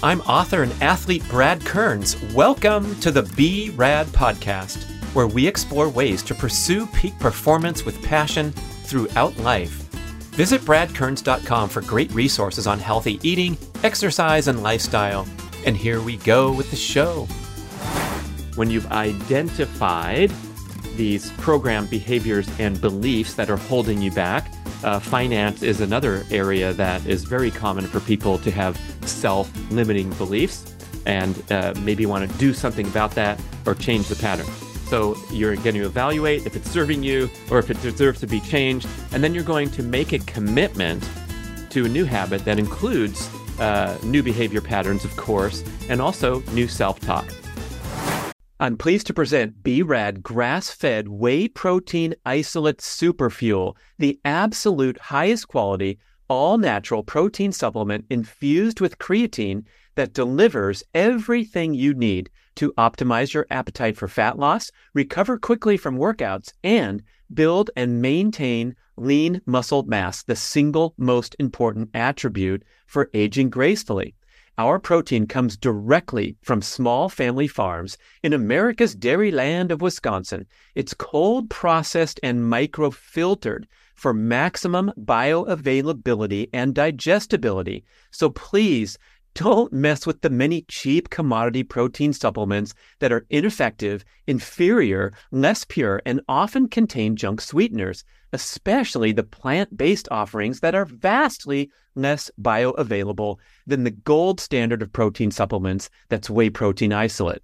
I'm author and athlete Brad Kearns. Welcome to the Be Rad podcast, where we explore ways to pursue peak performance with passion throughout life. Visit bradkearns.com for great resources on healthy eating, exercise, and lifestyle. And here we go with the show. When you've identified these program behaviors and beliefs that are holding you back, uh, finance is another area that is very common for people to have self limiting beliefs and uh, maybe want to do something about that or change the pattern. So you're going to evaluate if it's serving you or if it deserves to be changed. And then you're going to make a commitment to a new habit that includes uh, new behavior patterns, of course, and also new self talk. I'm pleased to present B-Rad grass-fed whey protein isolate superfuel, the absolute highest quality, all-natural protein supplement infused with creatine that delivers everything you need to optimize your appetite for fat loss, recover quickly from workouts, and build and maintain lean muscle mass, the single most important attribute for aging gracefully. Our protein comes directly from small family farms in America's dairy land of Wisconsin. It's cold processed and microfiltered for maximum bioavailability and digestibility. So please don't mess with the many cheap commodity protein supplements that are ineffective, inferior, less pure, and often contain junk sweeteners, especially the plant based offerings that are vastly less bioavailable than the gold standard of protein supplements that's whey protein isolate.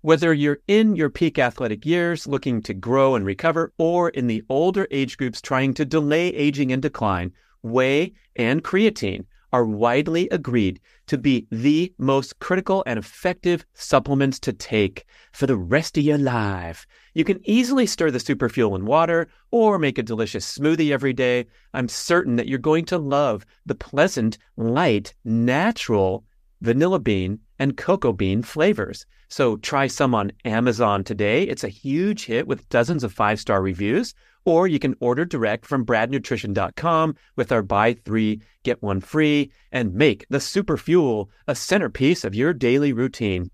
Whether you're in your peak athletic years looking to grow and recover, or in the older age groups trying to delay aging and decline, whey and creatine are widely agreed to be the most critical and effective supplements to take for the rest of your life. You can easily stir the superfuel in water or make a delicious smoothie every day. I'm certain that you're going to love the pleasant, light, natural vanilla bean and cocoa bean flavors. So try some on Amazon today. It's a huge hit with dozens of five star reviews or you can order direct from bradnutrition.com with our buy three, get one free, and make the super fuel a centerpiece of your daily routine.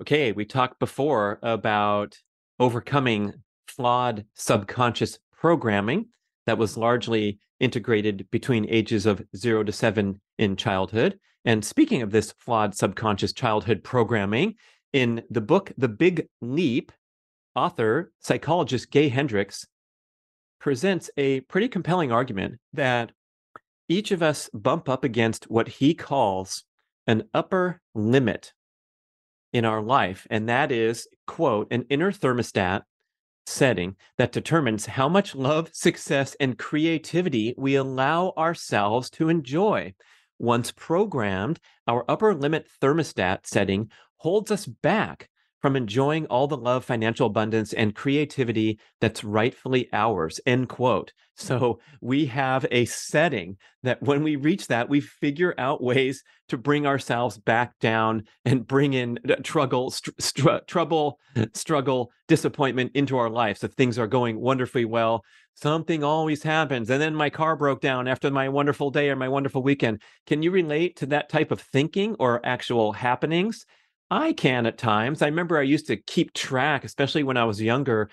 Okay, we talked before about overcoming flawed subconscious programming that was largely integrated between ages of zero to seven in childhood. And speaking of this flawed subconscious childhood programming, in the book The Big Leap, author, psychologist Gay Hendricks presents a pretty compelling argument that each of us bump up against what he calls an upper limit in our life. And that is, quote, an inner thermostat setting that determines how much love, success, and creativity we allow ourselves to enjoy. Once programmed, our upper limit thermostat setting holds us back from enjoying all the love, financial abundance, and creativity that's rightfully ours. End quote. So we have a setting that when we reach that, we figure out ways to bring ourselves back down and bring in uh, trouble, str- str- trouble, struggle, disappointment into our lives. If things are going wonderfully well, something always happens. And then my car broke down after my wonderful day or my wonderful weekend. Can you relate to that type of thinking or actual happenings? I can at times. I remember I used to keep track, especially when I was younger,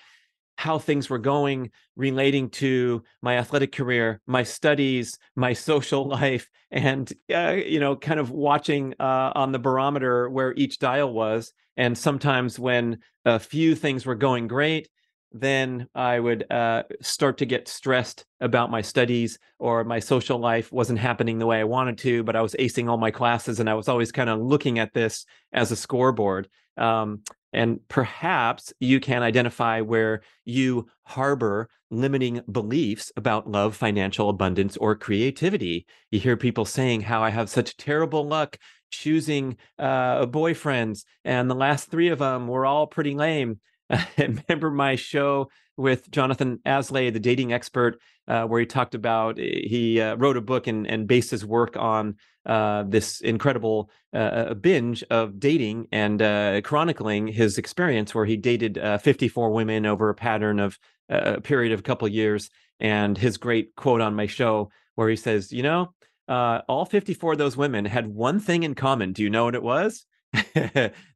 how things were going relating to my athletic career, my studies, my social life, and uh, you know, kind of watching uh, on the barometer where each dial was. And sometimes when a few things were going great, then I would uh, start to get stressed about my studies or my social life wasn't happening the way I wanted to, but I was acing all my classes and I was always kind of looking at this as a scoreboard. Um, and perhaps you can identify where you harbor limiting beliefs about love, financial abundance, or creativity. You hear people saying how I have such terrible luck choosing uh, boyfriends, and the last three of them were all pretty lame. remember my show with Jonathan Aslay, the dating expert, uh, where he talked about eh, he uh, wrote a book and, and based his work on uh, this incredible uh, uh, binge of dating and chronicling his experience, where he dated 54 women over a pattern of a period of a couple of years. And his great quote on my show, where he says, "You know, all 54 of those women had one thing in common. Do you know what it was?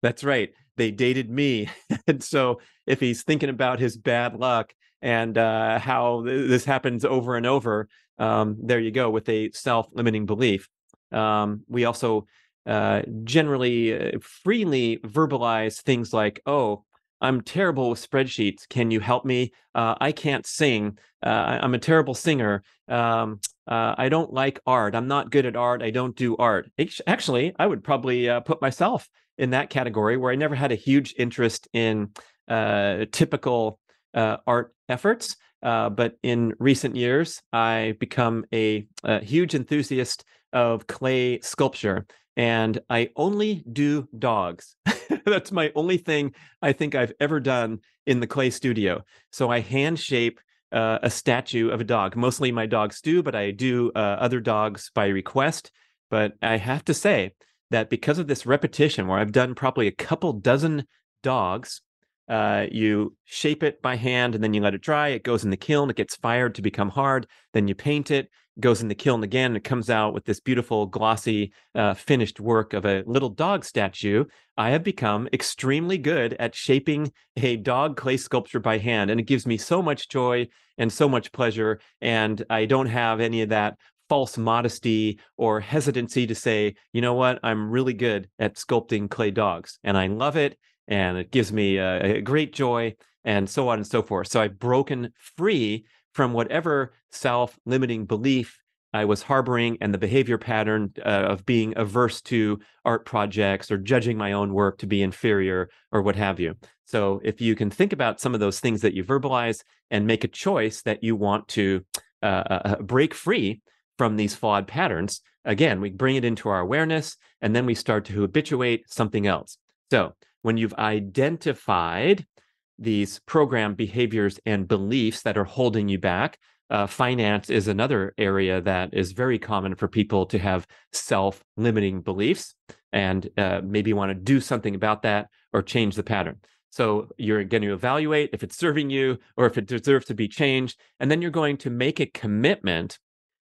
That's right. They dated me. and so if he's thinking about his bad luck and uh, how this happens over and over, um, there you go with a self limiting belief. Um, we also uh, generally uh, freely verbalize things like, oh, I'm terrible with spreadsheets. Can you help me? Uh, I can't sing. Uh, I'm a terrible singer. Um, uh, I don't like art. I'm not good at art. I don't do art. Actually, I would probably uh, put myself in that category where I never had a huge interest in uh, typical uh, art efforts. but in recent years, I've become a, a huge enthusiast of clay sculpture and I only do dogs. That's my only thing I think I've ever done in the clay studio. So I hand shape uh, a statue of a dog. Mostly my dogs do, but I do uh, other dogs by request. But I have to say that because of this repetition, where I've done probably a couple dozen dogs, uh, you shape it by hand and then you let it dry. It goes in the kiln. It gets fired to become hard. Then you paint it goes in the kiln again and it comes out with this beautiful glossy uh, finished work of a little dog statue i have become extremely good at shaping a dog clay sculpture by hand and it gives me so much joy and so much pleasure and i don't have any of that false modesty or hesitancy to say you know what i'm really good at sculpting clay dogs and i love it and it gives me a, a great joy and so on and so forth so i've broken free from whatever self limiting belief I was harboring and the behavior pattern uh, of being averse to art projects or judging my own work to be inferior or what have you. So, if you can think about some of those things that you verbalize and make a choice that you want to uh, uh, uh break free from these flawed patterns, again, we bring it into our awareness and then we start to habituate something else. So, when you've identified these program behaviors and beliefs that are holding you back. Uh, finance is another area that is very common for people to have self limiting beliefs and uh, maybe want to do something about that or change the pattern. So you're going to evaluate if it's serving you or if it deserves to be changed. And then you're going to make a commitment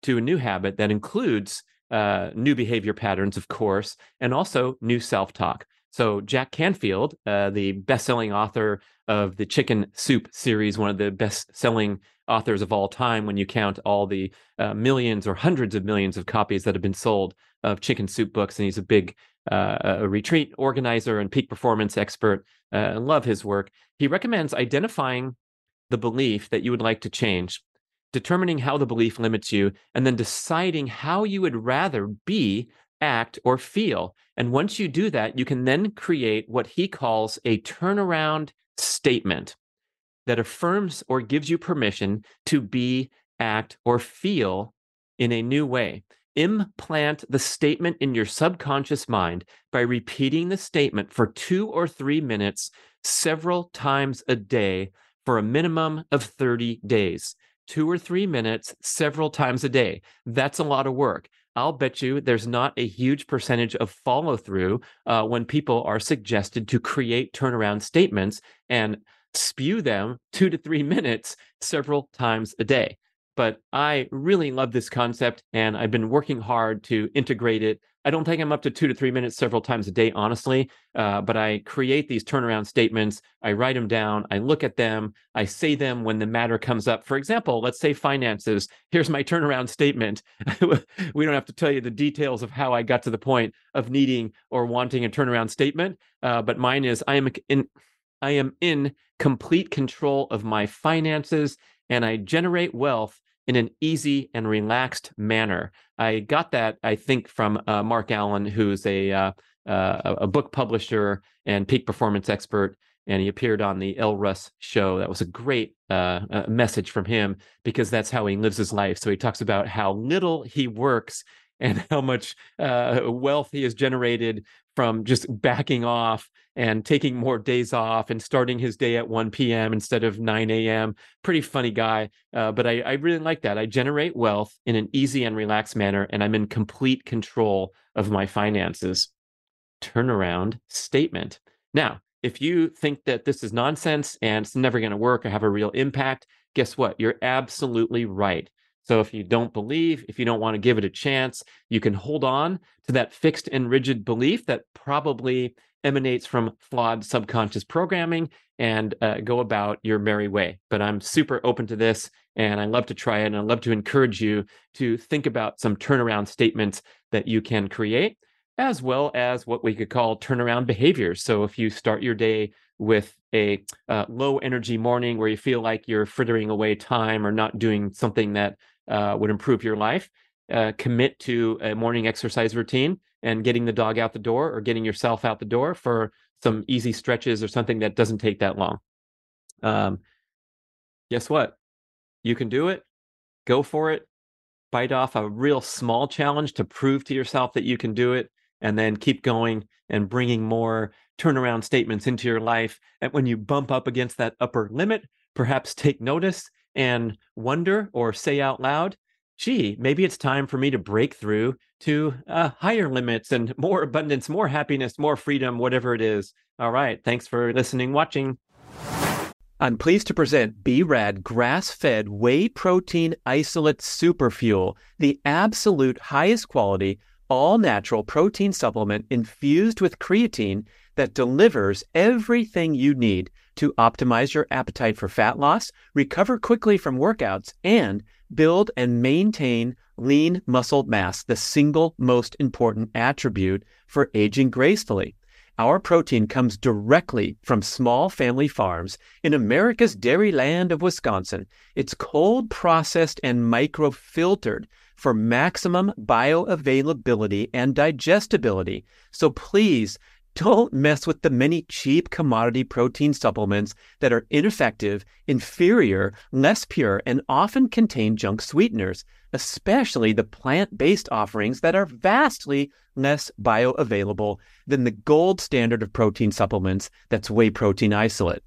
to a new habit that includes uh, new behavior patterns, of course, and also new self talk. So Jack Canfield, uh, the best-selling author of the Chicken Soup series, one of the best-selling authors of all time when you count all the uh, millions or hundreds of millions of copies that have been sold of Chicken Soup books, and he's a big uh, a retreat organizer and peak performance expert. Uh, love his work. He recommends identifying the belief that you would like to change, determining how the belief limits you, and then deciding how you would rather be act, or feel. And once you do that, you can then create what he calls a turnaround statement that affirms or gives you permission to be, act, or feel in a new way. Implant the statement in your subconscious mind by repeating the statement for two or three minutes several times a day for a minimum of 30 days. Two or three minutes several times a day. That's a lot of work. I'll bet you there's not a huge percentage of follow through uh, when people are suggested to create turnaround statements and spew them two to three minutes several times a day. But I really love this concept and I've been working hard to integrate it I don't think I'm up to two to three minutes several times a day, honestly. Uh, but I create these turnaround statements. I write them down. I look at them. I say them when the matter comes up. For example, let's say finances. Here's my turnaround statement. we don't have to tell you the details of how I got to the point of needing or wanting a turnaround statement. Uh, but mine is I am in. I am in complete control of my finances and I generate wealth in an easy and relaxed manner. I got that, I think, from uh, Mark Allen, who's a uh, uh, a book publisher and peak performance expert, and he appeared on the Elle Russ show. That was a great uh, uh, message from him because that's how he lives his life. So he talks about how little he works and how much uh, wealth he has generated from just backing off and taking more days off and starting his day at 1 p.m. instead of 9 a.m. Pretty funny guy, uh, but I, I really like that. I generate wealth in an easy and relaxed manner, and I'm in complete control of my finances. Turnaround statement. Now, if you think that this is nonsense and it's never going to work or have a real impact, guess what? You're absolutely right. So if you don't believe, if you don't want to give it a chance, you can hold on to that fixed and rigid belief that probably emanates from flawed subconscious programming and uh, go about your merry way. But I'm super open to this and I love to try it. And I love to encourage you to think about some turnaround statements that you can create, as well as what we could call turnaround behaviors. So if you start your day with a uh, low energy morning where you feel like you're frittering away time or not doing something that uh, would improve your life, uh, commit to a morning exercise routine and getting the dog out the door or getting yourself out the door for some easy stretches or something that doesn't take that long. Um, guess what? You can do it. Go for it. Bite off a real small challenge to prove to yourself that you can do it, and then keep going and bringing more turnaround statements into your life. And when you bump up against that upper limit, perhaps take notice and wonder or say out loud, gee, maybe it's time for me to break through to uh, higher limits and more abundance, more happiness, more freedom, whatever it is. All right. Thanks for listening, watching. I'm pleased to present BRAD grass fed whey protein isolate superfuel, the absolute highest quality, all natural protein supplement infused with creatine that delivers everything you need to optimize your appetite for fat loss, recover quickly from workouts, and build and maintain lean muscle mass, the single most important attribute for aging gracefully. Our protein comes directly from small family farms in America's dairy land of Wisconsin. It's cold processed and microfiltered for maximum bioavailability and digestibility. So please don't mess with the many cheap commodity protein supplements that are ineffective, inferior, less pure, and often contain junk sweeteners, especially the plant based offerings that are vastly less bioavailable than the gold standard of protein supplements that's whey protein isolate.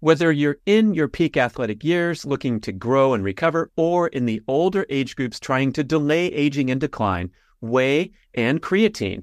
Whether you're in your peak athletic years looking to grow and recover, or in the older age groups trying to delay aging and decline, whey and creatine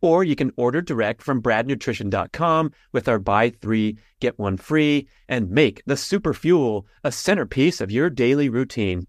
or you can order direct from bradnutrition.com with our buy three, get one free, and make the super fuel a centerpiece of your daily routine.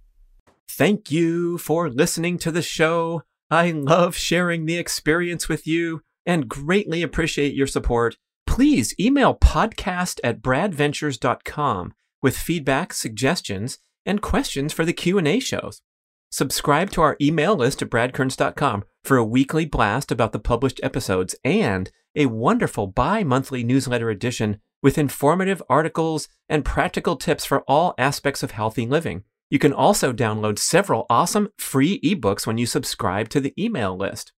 Thank you for listening to the show. I love sharing the experience with you and greatly appreciate your support. Please email podcast at bradventures.com with feedback, suggestions, and questions for the Q&A shows. Subscribe to our email list at bradkearns.com for a weekly blast about the published episodes and a wonderful bi monthly newsletter edition with informative articles and practical tips for all aspects of healthy living. You can also download several awesome free ebooks when you subscribe to the email list.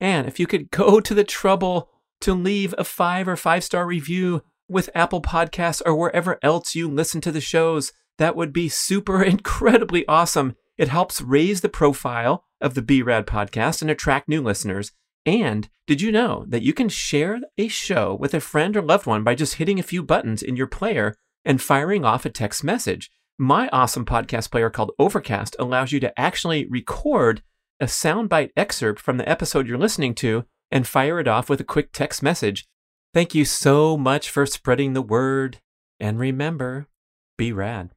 And if you could go to the trouble to leave a five or five star review with Apple Podcasts or wherever else you listen to the shows, that would be super incredibly awesome. It helps raise the profile of the BRAD podcast and attract new listeners. And did you know that you can share a show with a friend or loved one by just hitting a few buttons in your player and firing off a text message? My awesome podcast player called Overcast allows you to actually record a soundbite excerpt from the episode you're listening to and fire it off with a quick text message. Thank you so much for spreading the word. And remember, be rad.